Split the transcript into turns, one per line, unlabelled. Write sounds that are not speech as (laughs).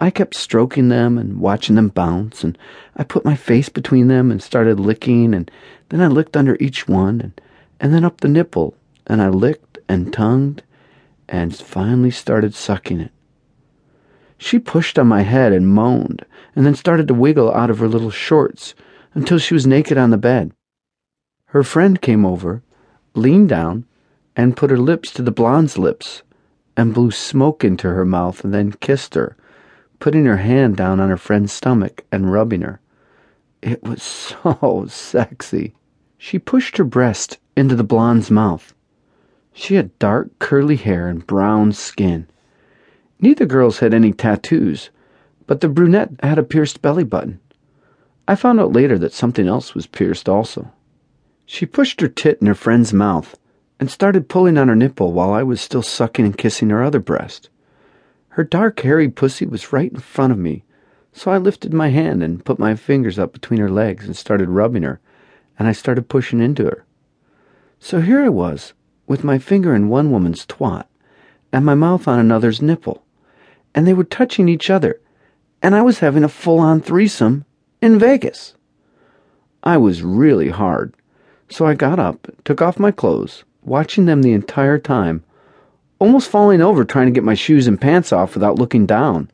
I kept stroking them and watching them bounce, and I put my face between them and started licking, and then I licked under each one, and, and then up the nipple, and I licked and tongued, and finally started sucking it. She pushed on my head and moaned, and then started to wiggle out of her little shorts until she was naked on the bed. Her friend came over, leaned down, and put her lips to the blonde's lips, and blew smoke into her mouth and then kissed her putting her hand down on her friend's stomach and rubbing her. It was so (laughs) sexy. She pushed her breast into the blonde's mouth. She had dark, curly hair and brown skin. Neither girls had any tattoos, but the brunette had a pierced belly button. I found out later that something else was pierced also. She pushed her tit in her friend's mouth and started pulling on her nipple while I was still sucking and kissing her other breast. Her dark, hairy pussy was right in front of me, so I lifted my hand and put my fingers up between her legs and started rubbing her, and I started pushing into her. So here I was, with my finger in one woman's twat, and my mouth on another's nipple, and they were touching each other, and I was having a full-on threesome in Vegas. I was really hard, so I got up, took off my clothes, watching them the entire time, almost falling over trying to get my shoes and pants off without looking down,